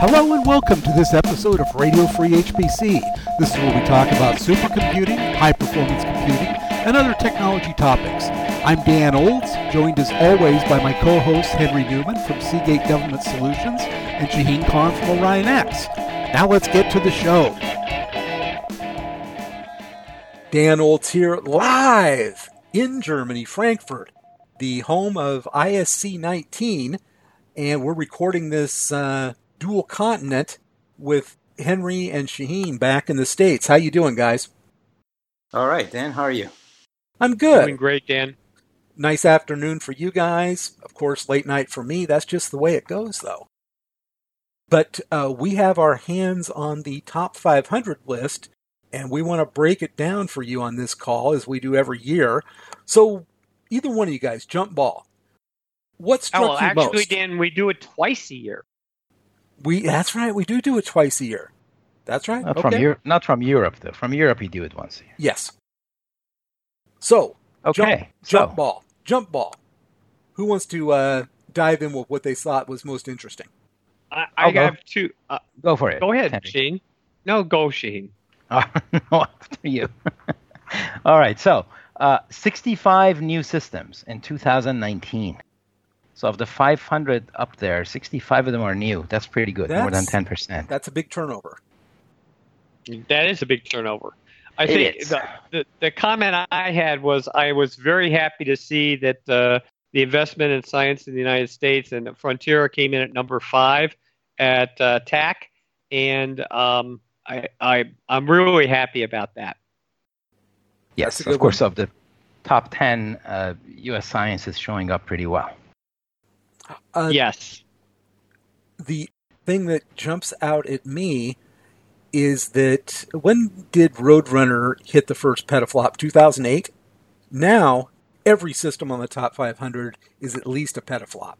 Hello and welcome to this episode of Radio Free HPC. This is where we talk about supercomputing, high performance computing, and other technology topics. I'm Dan Olds, joined as always by my co host Henry Newman from Seagate Government Solutions and Shaheen Khan from Orion X. Now let's get to the show. Dan Olds here live in Germany, Frankfurt, the home of ISC 19, and we're recording this uh, dual continent with Henry and Shaheen back in the States. How you doing, guys? All right, Dan. How are you? I'm good. Doing great, Dan. Nice afternoon for you guys. Of course, late night for me. That's just the way it goes, though. But uh, we have our hands on the top 500 list, and we want to break it down for you on this call as we do every year. So, either one of you guys, jump ball. What struck oh, well, you actually, most? Dan, we do it twice a year. We that's right. We do do it twice a year. That's right. Not okay. from Europe. Not from Europe, though. From Europe, you do it once a year. Yes. So Okay. jump, jump ball, jump ball. Who wants to uh, dive in with what they thought was most interesting? I, I'll go. have two. Uh, go for it. go ahead, Henry. Sheen. No, go, Sheen. No, after you. All right. So, uh, 65 new systems in 2019. So, of the 500 up there, 65 of them are new. That's pretty good. More than 10%. That's a big turnover. That is a big turnover. I It think the, the the comment I had was I was very happy to see that uh, the investment in science in the United States and Frontera came in at number five at uh, TACC, and um, I, I I'm really happy about that. Yes, That's a good of course, of the top 10, uh, U.S. science is showing up pretty well. Uh, yes. The thing that jumps out at me is that when did Roadrunner hit the first petaflop? 2008. Now every system on the top 500 is at least a petaflop,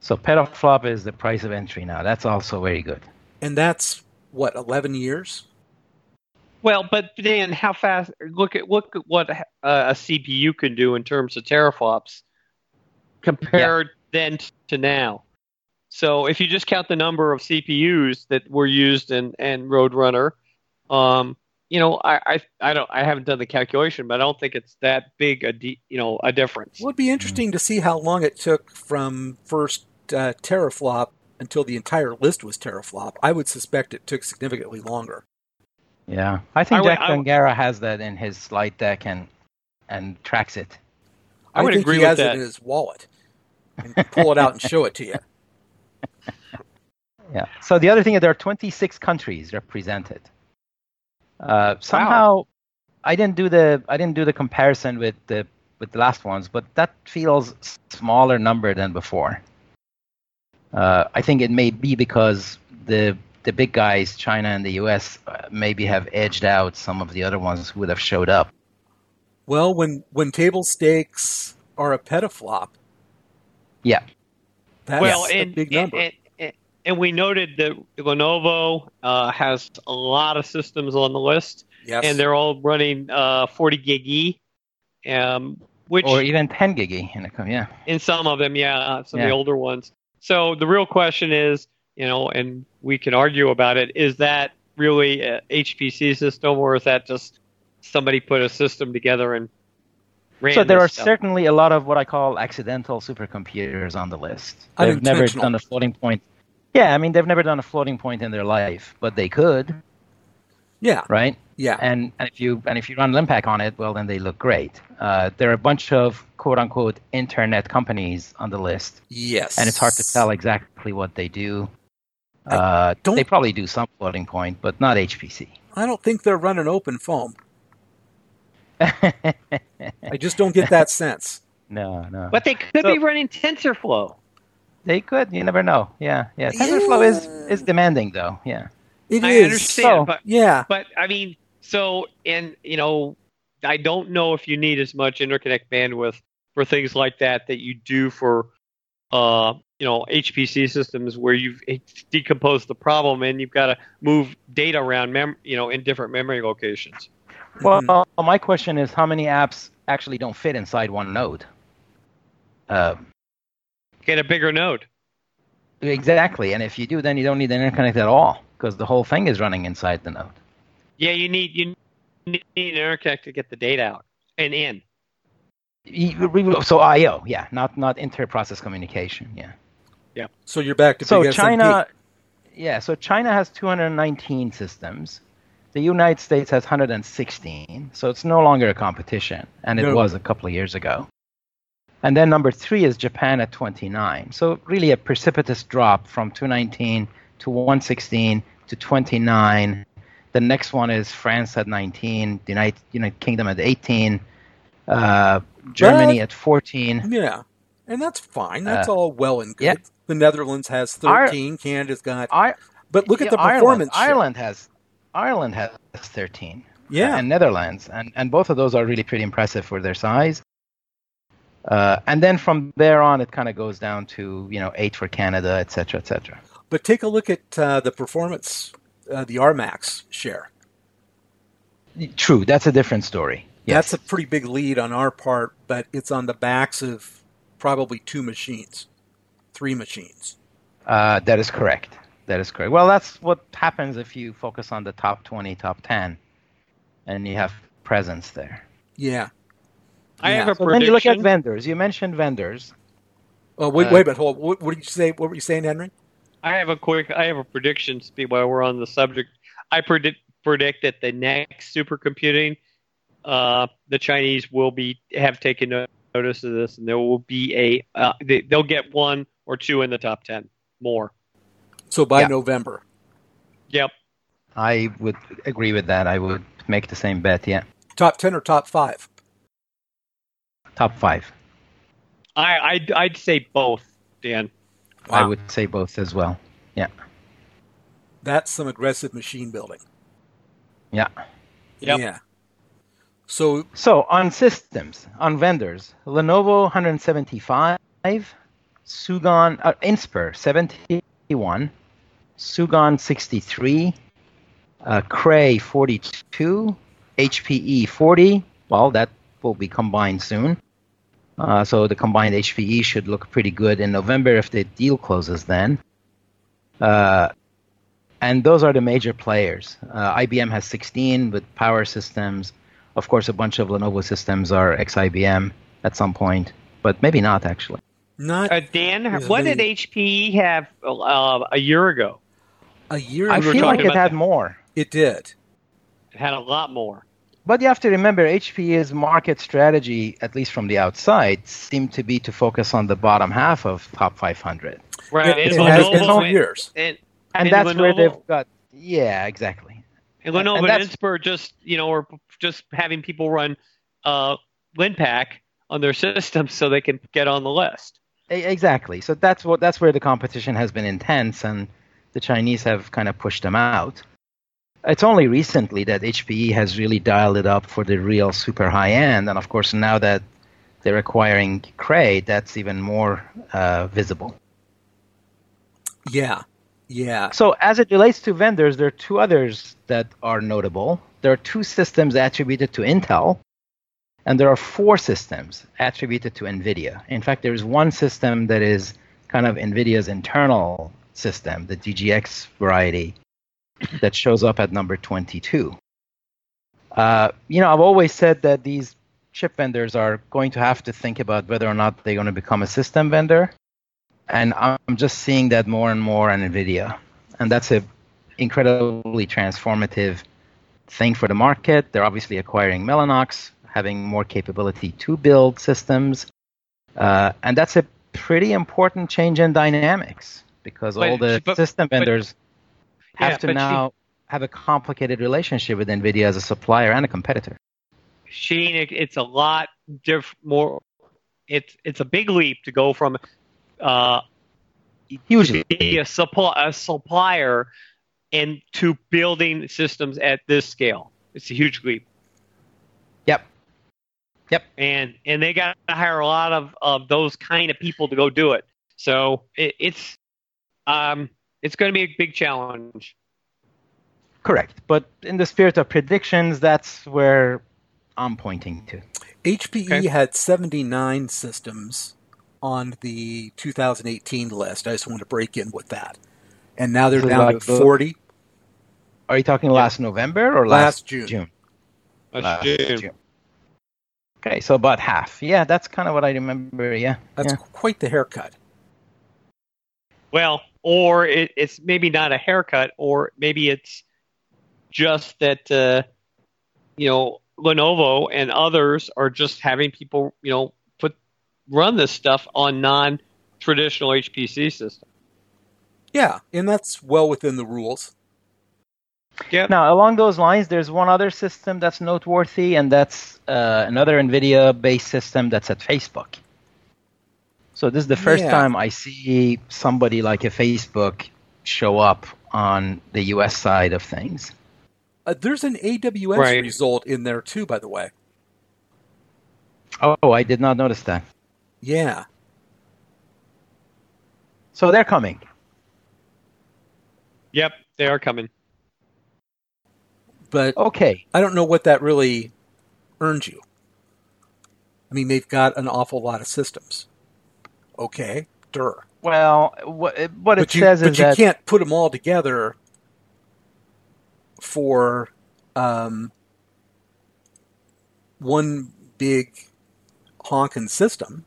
So, petaflop is the price of entry now. That's also very good. and that's what 11 years. Well, but Dan, how fast? Look at look at what uh, a CPU can do in terms of teraflops compared then to now. So if you just count the number of CPUs that were used in, in Roadrunner, um, you know, I, I I don't I haven't done the calculation, but I don't think it's that big a de- you know a difference. Well, it'd be interesting to see how long it took from first uh, teraflop until the entire list was teraflop. I would suspect it took significantly longer. Yeah, I think I would- Jack I Dongarra has that in his slide deck and and tracks it. I would think agree he with has that. it in his wallet and pull it out and show it to you. Yeah. So the other thing is there are 26 countries represented. Uh, somehow, I didn't do the I didn't do the comparison with the with the last ones, but that feels smaller number than before. Uh, I think it may be because the the big guys, China and the U.S., uh, maybe have edged out some of the other ones who would have showed up. Well, when when table stakes are a petaflop, Yeah. that's well, a and, big number. and, and and we noted that Lenovo uh, has a lot of systems on the list. yes, and they're all running uh, 40 gig E, um, which Or even 10 giggy in a com- yeah. in some of them, yeah, uh, some of the older ones. So the real question is, you know, and we can argue about it: is that really a HPC system, or is that just somebody put a system together and ran So there are stuff? certainly a lot of what I call accidental supercomputers on the list. They've never done a floating point. Yeah, I mean they've never done a floating point in their life, but they could, yeah, right? yeah. And, and if you and if you run Linpack on it, well then they look great. Uh, there are a bunch of quote unquote internet companies on the list, yes, and it's hard to tell exactly what they do. Uh, don't- they probably do some floating point, but not HPC. I don't think they're running OpenFOAM. I just don't get that sense. no, no. but they could So- be running TensorFlow. They could. You never know. Yeah, yeah. TensorFlow is is demanding though. Yeah. It I is. understand, So- but Yeah, But I mean, so and you know, I don't know if you need as much interconnect bandwidth for things like that that you do for, uh, you know, HPC systems where you've decomposed the problem and you've got to move data around, mem- you know, in different memory locations. Well, Mhm. my question is, how many apps actually don't fit inside one node? Uh, Get a bigger node. Exactly, and if you do, then you don't need an interconnect at all because the whole thing is running inside the node. Yeah, you need you need an interconnect to get the data out and in. So I/O, yeah, not not inter-process communication, yeah. Yeah. So you're back to so big China, yeah. So China has 219 systems. The United States has 116. So it's no longer a competition, and it No. was a couple of years ago. And then number three is Japan at 29. So really a precipitous drop from 219 to 116 to 29. The next one is France at 19, the United, United Kingdom at 18, uh, Germany at 14. Yeah, and that's fine. That's Uh, all well and good. yeah. The Netherlands has Our- 13. Canada's got. I, But look at the performance. share. Ireland has Ireland has 13. Yeah. and Netherlands, and and both of those are really pretty impressive for their size. Uh, and then from there on, it kind of goes down to you know eight for Canada, et cetera, et cetera. But take a look at uh, the performance, uh, the RMAX share. True, that's a different story. Yes. That's a pretty big lead on our part, but it's on the backs of probably two machines, three machines. Uh, that is correct. That is correct. Well, that's what happens if you focus on the top 20, top 10, and you have presence there. Yeah. I Yeah. have a So then you look at vendors. You mentioned vendors. Oh, wait, Uh, wait, but hold. What, what did you say? What were you saying, Henry? I have a quick. I have a prediction. Speed while we're on the subject, I predict predict that the next supercomputing, uh, the Chinese will be have taken notice of this, and there will be a. Uh, they, they'll get one or two in the top ten more. So by Yeah. November. Yep. I would agree with that. I would make the same bet. Yeah, Top 10 or top five? top five. I I'd, I'd say both, Dan. I would say both as well. Yeah, That's some aggressive machine building. yeah. Yep. Yeah. So, So on systems, on vendors, Lenovo 175, Sugon, uh, Inspur 71, Sugon 63, uh, Cray 42, HPE 40. Well, that will be combined soon. Uh, so the combined HPE should look pretty good in November if the deal closes then. Uh, and those are the major players. Uh, IBM has 16 with Power Systems. Of course, a bunch of Lenovo systems are ex-IBM at some point, but maybe not actually. not Uh, Dan, There's what did HPE have uh, a year ago? A year I were feel like it had that. more. it did. It had a lot more. But you have to remember, HPE's market strategy, at least from the outside, seemed to be to focus on the bottom half of top 500, Right. It, and it has been Lenovo for years. and, and And that's where they've got. Yeah, exactly. And And- Lenovo and and, Inspur just, you know, are just having people run uh, Linpack on their systems so they can get on the list. Exactly. So that's what that's where the competition has been intense, and the Chinese have kind of pushed them out. It's only recently that HPE has really dialed it up for the real super high end, and of course now that they're acquiring Cray, that's even more uh, visible. Yeah. Yeah. So as it relates to vendors, there are two others that are notable. There are two systems attributed to Intel, and there are four systems attributed to NVIDIA. In fact, there's one system that is kind of NVIDIA's internal system, the DGX variety, that shows up at number 22. Uh, you know, I've always said that these chip vendors are going to have to think about whether or not they're going to become a system vendor and I'm just seeing that more and more on Nvidia, and that's an incredibly transformative thing for the market. They're obviously acquiring Mellanox, having more capability to build systems, uh, and that's a pretty important change in dynamics because all the but- system but- vendors have Yeah, to but she- now have a complicated relationship with Nvidia as a supplier and a competitor. It, it's a lot diff- more. It's it's a big leap to go from uh, Hugely. be a, supply, a supplier and to building systems at this scale. It's a huge leap. Yep. Yep. And and they got to hire a lot of, of those kind of people to go do it. So it, it's um it's going to be a big challenge. Correct. But in the spirit of predictions, that's where I'm pointing to. HPE Okay. had 79 systems on the 2018 list. I just want to break in with that. And now they're So down like to the- 40 Are you talking last November or last last, June. June? That's Last June. Okay, so about half. Yeah, that's kind of what I remember. Yeah. That's yeah. quite the haircut. Well, or it, it's maybe not a haircut, or maybe it's just that uh, you know Lenovo and others are just having people you know put run this stuff on non-traditional HPC systems. Yeah, and that's well within the rules. Yep. Now, along those lines, there's one other system that's noteworthy, and that's uh, another NVIDIA-based system that's at Facebook. So this is the first Yeah. time I see somebody like a Facebook show up on the U.S. side of things. Uh, there's an AWS Right. result in there too, by the way. Oh, I did not notice that. Yeah. So they're coming. Yep, they are coming. But Okay. I don't know what that really earned you. I mean, they've got an awful lot of systems. Okay, dur. Well, what, what it but you, says but is you that can't put them all together for um, one big honking system.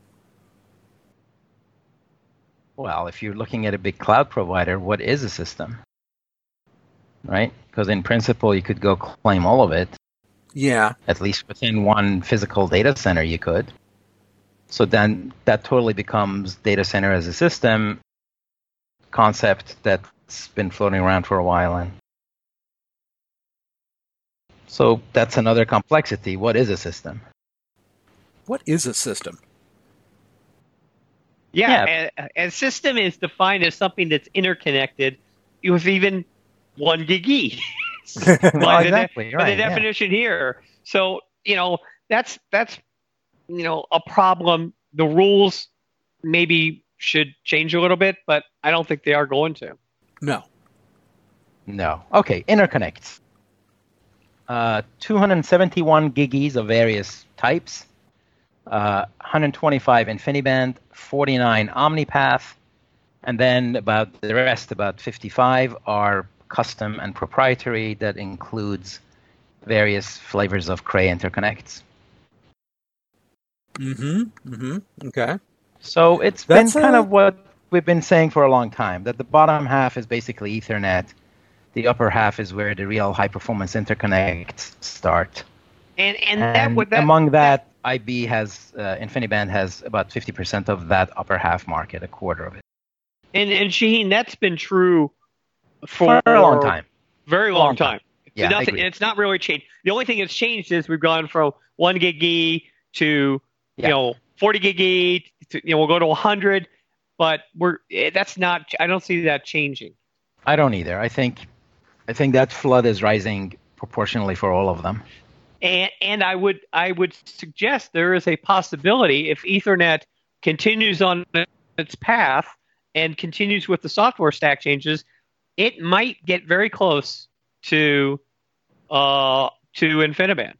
Well, if you're looking at a big cloud provider, what is a system? Right? Because in principle, you could go claim all of it, Yeah, at least within one physical data center, you could. So then that totally becomes data center as a system concept that's been floating around for a while. And so that's another complexity. What is a system? what is a system? Yeah, A, a system is defined as something that's interconnected with even one gig E. Well, by the, de- exactly, right, the yeah. definition here. So you know that's that's you know a problem. The rules maybe should change a little bit, but I don't think they are going to. No. No. Okay, interconnects. Uh, 271 giggies of various types, uh, 125 InfiniBand, 49 OmniPath, and then about the rest, about 55, are custom and proprietary. That includes various flavors of Cray interconnects. Mm-hmm. Mm-hmm. Okay. So it's That's been kind a- of what we've been saying for a long time that the bottom half is basically Ethernet, the upper half is where the real high performance interconnects start. And and, that And would that among that, IB has uh, InfiniBand has about 50% of that upper half market, a quarter of it, and and Shaheen, that's been true for, for a long time. very long, Long time. time. Yeah, I Nothing, agree. it's not really changed. The only thing that's changed is we've gone from one gig E to Yeah. you know 40 gig E. To, you know, we'll go to 100, but we're eh, that's not. I don't see that changing. I don't either. I think I think that flood is rising proportionally for all of them. And and I would I would suggest there is a possibility if Ethernet continues on its path and continues with the software stack changes, it might get very close to uh, to InfiniBand.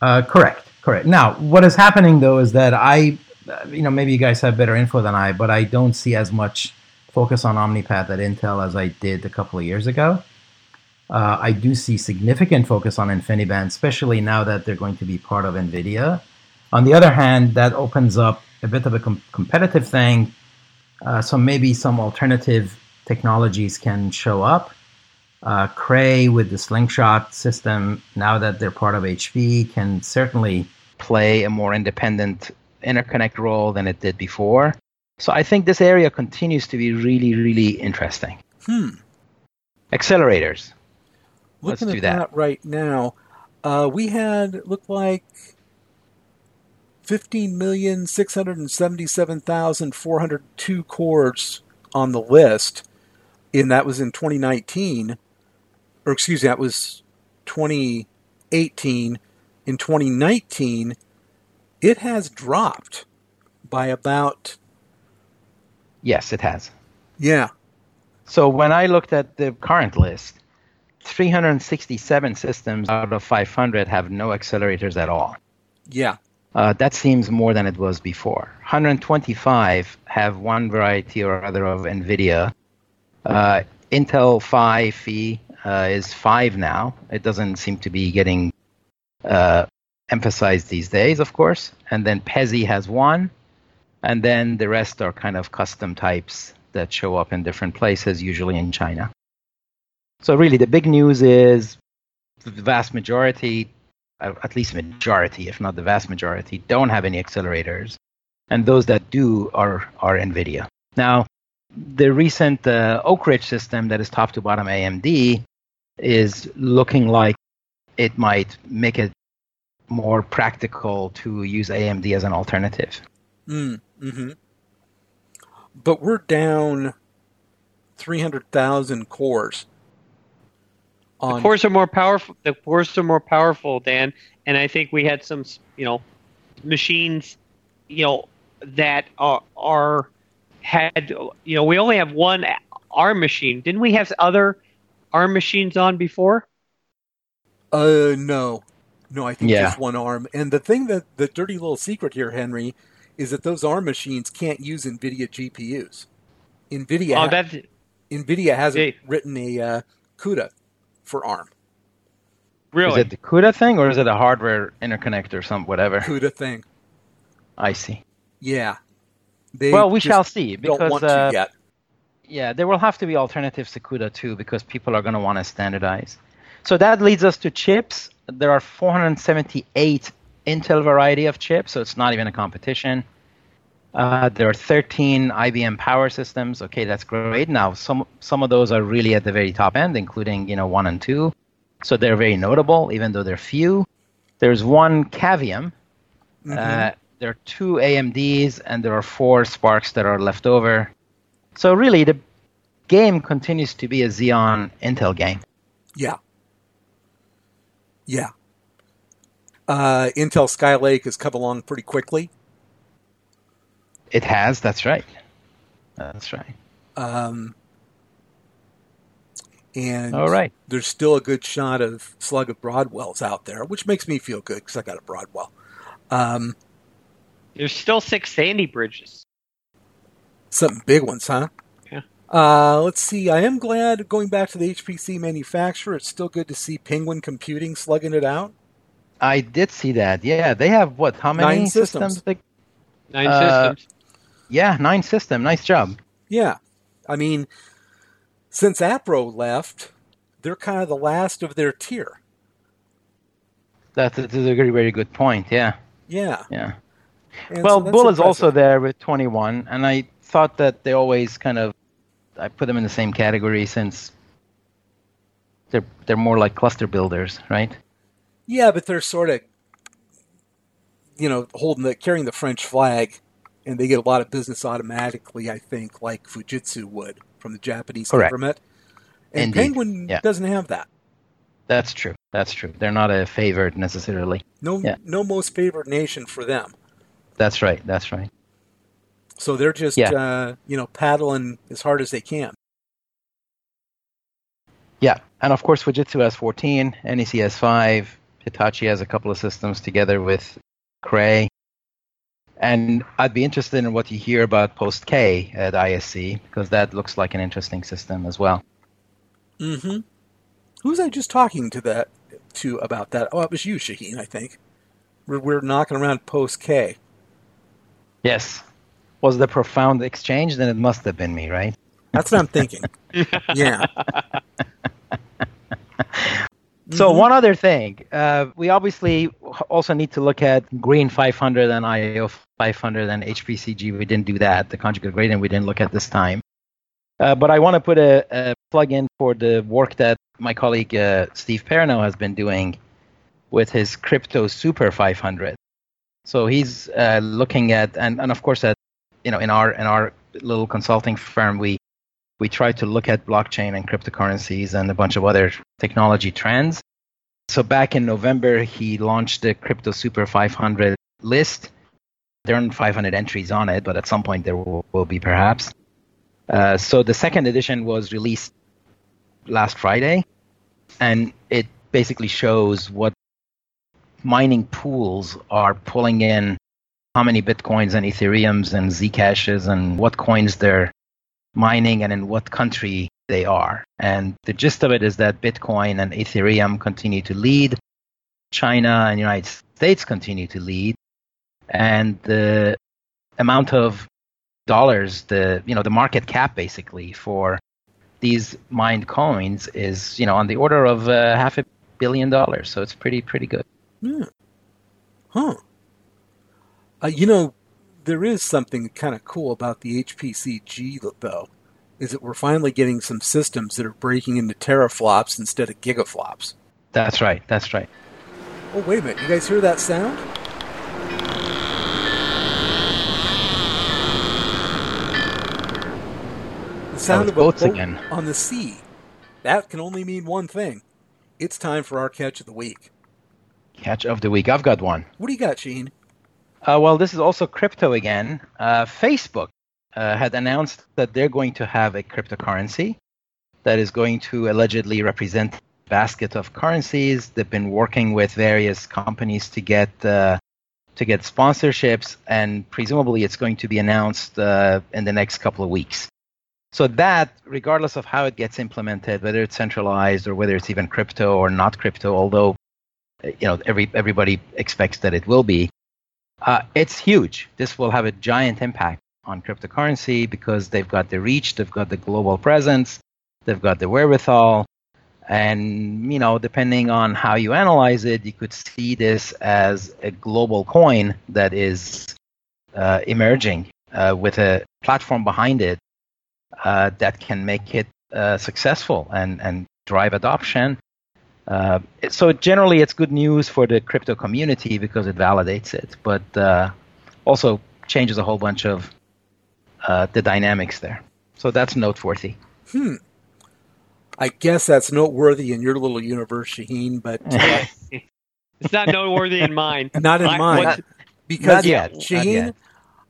Uh, correct, correct. Now, what is happening though is that I, uh, you know, maybe you guys have better info than I, but I don't see as much focus on OmniPath at Intel as I did a couple of years ago. Uh, I do see significant focus on InfiniBand, especially now that they're going to be part of NVIDIA. On the other hand, that opens up a bit of a com- competitive thing. Uh, so maybe some alternative technologies can show up. Uh, Cray with the Slingshot system, now that they're part of HP, can certainly play a more independent interconnect role than it did before. So I think this area continues to be really, really interesting. Hmm. Accelerators. Let's Looking do at that. that right now, uh, we had it looked like fifteen million six hundred and seventy-seven thousand four hundred two cores on the list, and that was in 2019, or excuse me, that was 2018. In 2019, it has dropped by about Yes, it has. yeah So when I looked at the current list, 367 systems out of 500 have no accelerators at all. yeah Uh, that seems more than it was before. 125 have one variety or other of NVIDIA. Uh, Intel Phi uh, is five now. It doesn't seem to be getting uh, emphasized these days, of course. And then PEZY has one, and then the rest are kind of custom types that show up in different places, usually in China. So really, the big news is the vast majority, uh, at least majority, if not the vast majority, don't have any accelerators, and those that do are are NVIDIA. Now, the recent uh, Oak Ridge system that is top to bottom AMD is looking like it might make it more practical to use AMD as an alternative. Mm, hmm But we're down 300,000 cores. On... The cores are more powerful. The cores are more powerful, Dan, and I think we had some, you know, machines, you know, that are, are had, you know, we only have one ARM machine. Didn't we have other ARM machines on before? Uh, no. No, I think yeah. just one ARM. And the thing that the dirty little secret here, Henry, is that those ARM machines can't use NVIDIA GPUs. NVIDIA, oh, that's, NVIDIA hasn't written a uh, CUDA for ARM. Really? Is it the CUDA thing, or is it a hardware interconnect or some whatever? CUDA thing. I see. Yeah. They well, we shall see because don't want uh, to yet. Yeah, there will have to be alternatives to CUDA too because people are going to want to standardize. So that leads us to chips. There are 478 Intel variety of chips, so it's not even a competition. Uh, there are 13 IBM Power systems. Okay, that's great. Now, some some of those are really at the very top end, including you know one and two, so they're very notable, even though they're few. There's one Cavium. Mm-hmm. Uh, there are two AMDs, and there are four SPARCs that are left over. So really, the game continues to be a Xeon Intel game. Yeah, yeah. Uh, Intel Skylake has come along pretty quickly. It has. That's right. That's right. Um, and all right, there's still a good shot of slug of Broadwells out there, which makes me feel good because I got a Broadwell. Um, there's still six Sandy bridges. Something big ones, huh? Uh, let's see. I am glad going back to the HPC manufacturer. It's still good to see Penguin Computing slugging it out. I did see that. Yeah, they have what? How many nine systems? systems? nine uh, systems. Yeah, nine system. Nice job. Yeah, I mean, since Appro left, they're kind of the last of their tier. That's, that's a very very good point. Yeah. Yeah. Yeah. And well, so Bull impressive. is also there with 21, and I thought that they always kind of I put them in the same category since they're they're more like cluster builders, right? Yeah, but they're sort of you know holding the carrying the French flag, and they get a lot of business automatically. I think like Fujitsu would from the Japanese Correct. government, and Indeed. Penguin yeah. doesn't have that. That's true. That's true. They're not a favored necessarily. No, yeah. no most favored nation for them. That's right. That's right. So they're just yeah. uh, you know paddling as hard as they can. Yeah, and of course Fujitsu has 14, NEC has 5, Hitachi has a couple of systems together with Cray. And I'd be interested in what you hear about Post K at ISC because that looks like an interesting system as well. Mm-hmm. Who was I just talking to that to about that? Oh, it was you, Shaheen. I think we're, we're knocking around Post K. Yes, was the profound exchange, then it must have been me, right? That's what I'm thinking. yeah. So mm-hmm. one other thing, uh, we obviously also need to look at Green 500 and IO 500 and HPCG. We didn't do that. The conjugate gradient we didn't look at this time. Uh, but I want to put a, a, plug in for the work that my colleague uh, Steve Perrenod has been doing with his Crypto Super 500. So he's uh, looking at, and, and of course at you know, in our in our little consulting firm, we we try to look at blockchain and cryptocurrencies and a bunch of other technology trends. So back in November, he launched the Crypto Super 500 list. There aren't 500 entries on it, but at some point there will, will be perhaps. Uh, so the second edition was released last Friday, and it basically shows what mining pools are pulling in how many bitcoins and ethereums and zcashes and what coins they're mining and in what country they are. And the gist of it is that Bitcoin and Ethereum continue to lead, China and United States continue to lead, and the amount of dollars, the you know the market cap basically for these mined coins is you know on the order of uh, half a billion dollars. So it's pretty pretty good. Yeah. Huh. Uh, you know, there is something kind of cool about the HPCG though is that we're finally getting some systems that are breaking into teraflops instead of gigaflops. That's right. That's right. Oh, wait a minute. You guys hear that sound? The sound of a boat again. on the sea. That can only mean one thing. It's time for our catch of the week. Catch of the week. I've got one. What do you got, Sheen? Uh, well, this is also crypto again. Uh, Facebook uh, had announced that they're going to have a cryptocurrency that is going to allegedly represent a basket of currencies. They've been working with various companies to get uh, to get sponsorships, and presumably it's going to be announced uh, in the next couple of weeks. So that, regardless of how it gets implemented, whether it's centralized or whether it's even crypto or not crypto, although you know every everybody expects that it will be, uh, it's huge. This will have a giant impact on cryptocurrency because they've got the reach, they've got the global presence, they've got the wherewithal. And, you know, depending on how you analyze it, you could see this as a global coin that is uh, emerging uh, with a platform behind it uh, that can make it uh, successful and, and drive adoption. Uh, so generally, it's good news for the crypto community because it validates it, but uh, also changes a whole bunch of uh, the dynamics there. So that's noteworthy. Hmm. I guess that's noteworthy in your little universe, Shaheen, but uh, it's not noteworthy in mine. Not in I, mine, not, because not yet. Shaheen, not yet.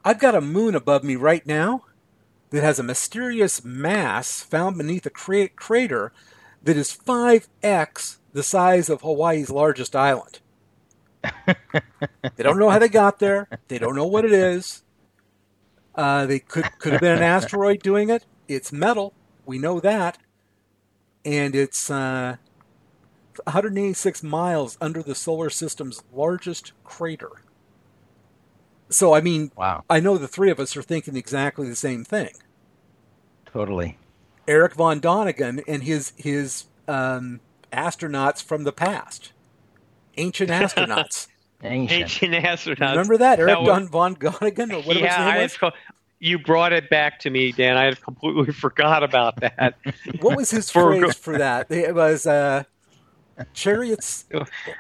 I've got a moon above me right now that has a mysterious mass found beneath a cra- crater that is five x the size of Hawaii's largest island. they don't know how they got there. They don't know what it is. Uh, they could could have been an asteroid doing it. It's metal. We know that, and it's uh, 186 miles under the solar system's largest crater. So I mean, wow. I know the three of us are thinking exactly the same thing. Totally. Eric von Däniken and his his um, astronauts from the past, ancient astronauts. Ancient. Ancient astronauts. Remember that Eric that was, von Däniken or whatever yeah, his name was? you brought it back to me, Dan. I had completely forgot about that. what was his for, phrase for that? It was uh, chariots.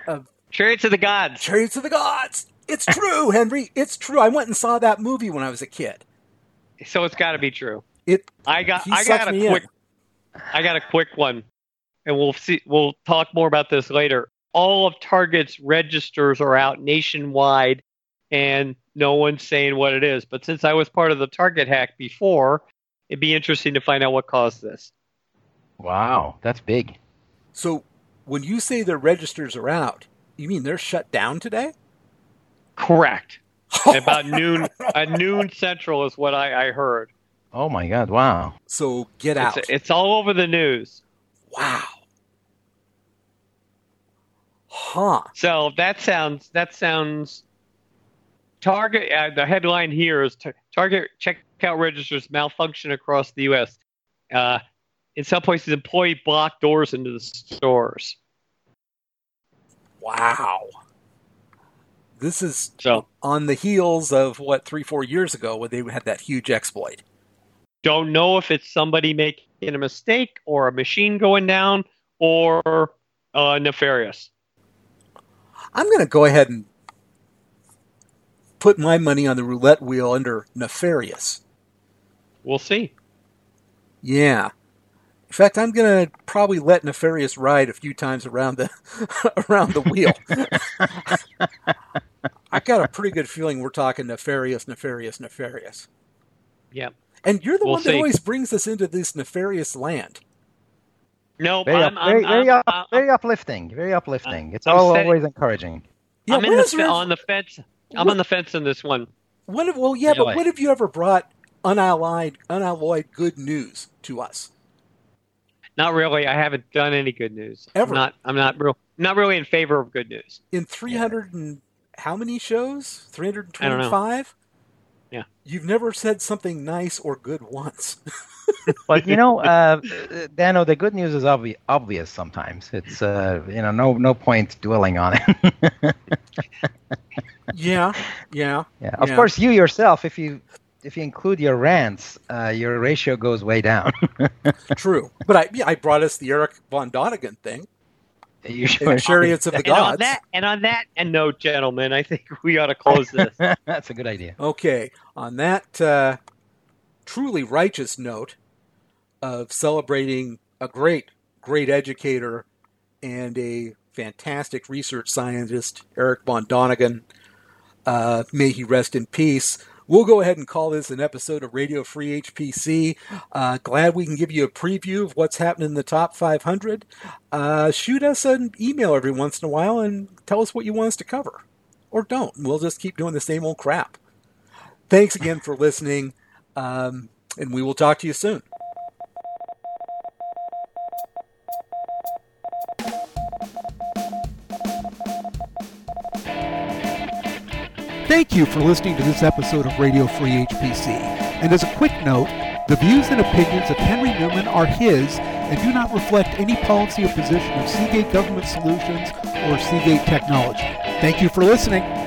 Uh, chariots of the gods. Chariots of the gods. It's true, Henry. It's true. I went and saw that movie when I was a kid. So it's got to be true. It. I got. I got a quick. In. I got a quick one, and we'll see. We'll talk more about this later. All of Target's registers are out nationwide, and no one's saying what it is. But since I was part of the Target hack before, it'd be interesting to find out what caused this. Wow, that's big. So when you say their registers are out, you mean they're shut down today? Correct. about noon, at noon central is what I, I, heard. Oh my God! Wow. So get out. It's, it's all over the news. Wow. Huh. So that sounds that sounds Target, uh, the headline here is Target checkout registers malfunction across the U.S. Uh, in some places, employee block doors into the stores. Wow. This is so, on the heels of what three, four years ago when they had that huge exploit. Don't know if it's somebody making a mistake or a machine going down or uh, nefarious. I'm going to go ahead and put my money on the roulette wheel under nefarious. We'll see. Yeah. In fact, I'm gonna probably let nefarious ride a few times around the around the wheel. I got a pretty good feeling we're talking nefarious, nefarious, nefarious. Yeah. And you're the we'll one that see. always brings us into this nefarious land. No, very, I'm, up, very, I'm, very, I'm, up, very uplifting. Very uplifting. It's all always encouraging. Yeah, I'm in the, on the fence. I'm what, on the fence on this one. What if, well, yeah, but what have you ever brought unallied, unalloyed good news to us? Not really. I haven't done any good news. Ever? I'm not. I'm not real. Not really in favor of good news. In 300 yeah. and how many shows? 325. Yeah. You've never said something nice or good once. but you know, uh, Dano, the good news is obvi- obvious. Sometimes it's uh, you know no no point dwelling on it. yeah, yeah, yeah. Of yeah. course, you yourself, if you if you include your rants, uh, your ratio goes way down. True, but I yeah, I brought us the Eric von Donigan thing. You sure chariots of the gods. And on that, and on that, and note, gentlemen, I think we ought to close this. That's a good idea. Okay, on that uh, truly righteous note of celebrating a great, great educator and a fantastic research scientist, Eric von Donigan. Uh, may he rest in peace. We'll go ahead and call this an episode of Radio Free HPC. Uh, glad we can give you a preview of what's happening in the top 500. Uh, shoot us an email every once in a while and tell us what you want us to cover. Or don't. We'll just keep doing the same old crap. Thanks again for listening, um, and we will talk to you soon. Thank you for listening to this episode of Radio Free HPC. And as a quick note, the views and opinions of Henry Newman are his and do not reflect any policy or position of Seagate Government Solutions or Seagate Technology. Thank you for listening.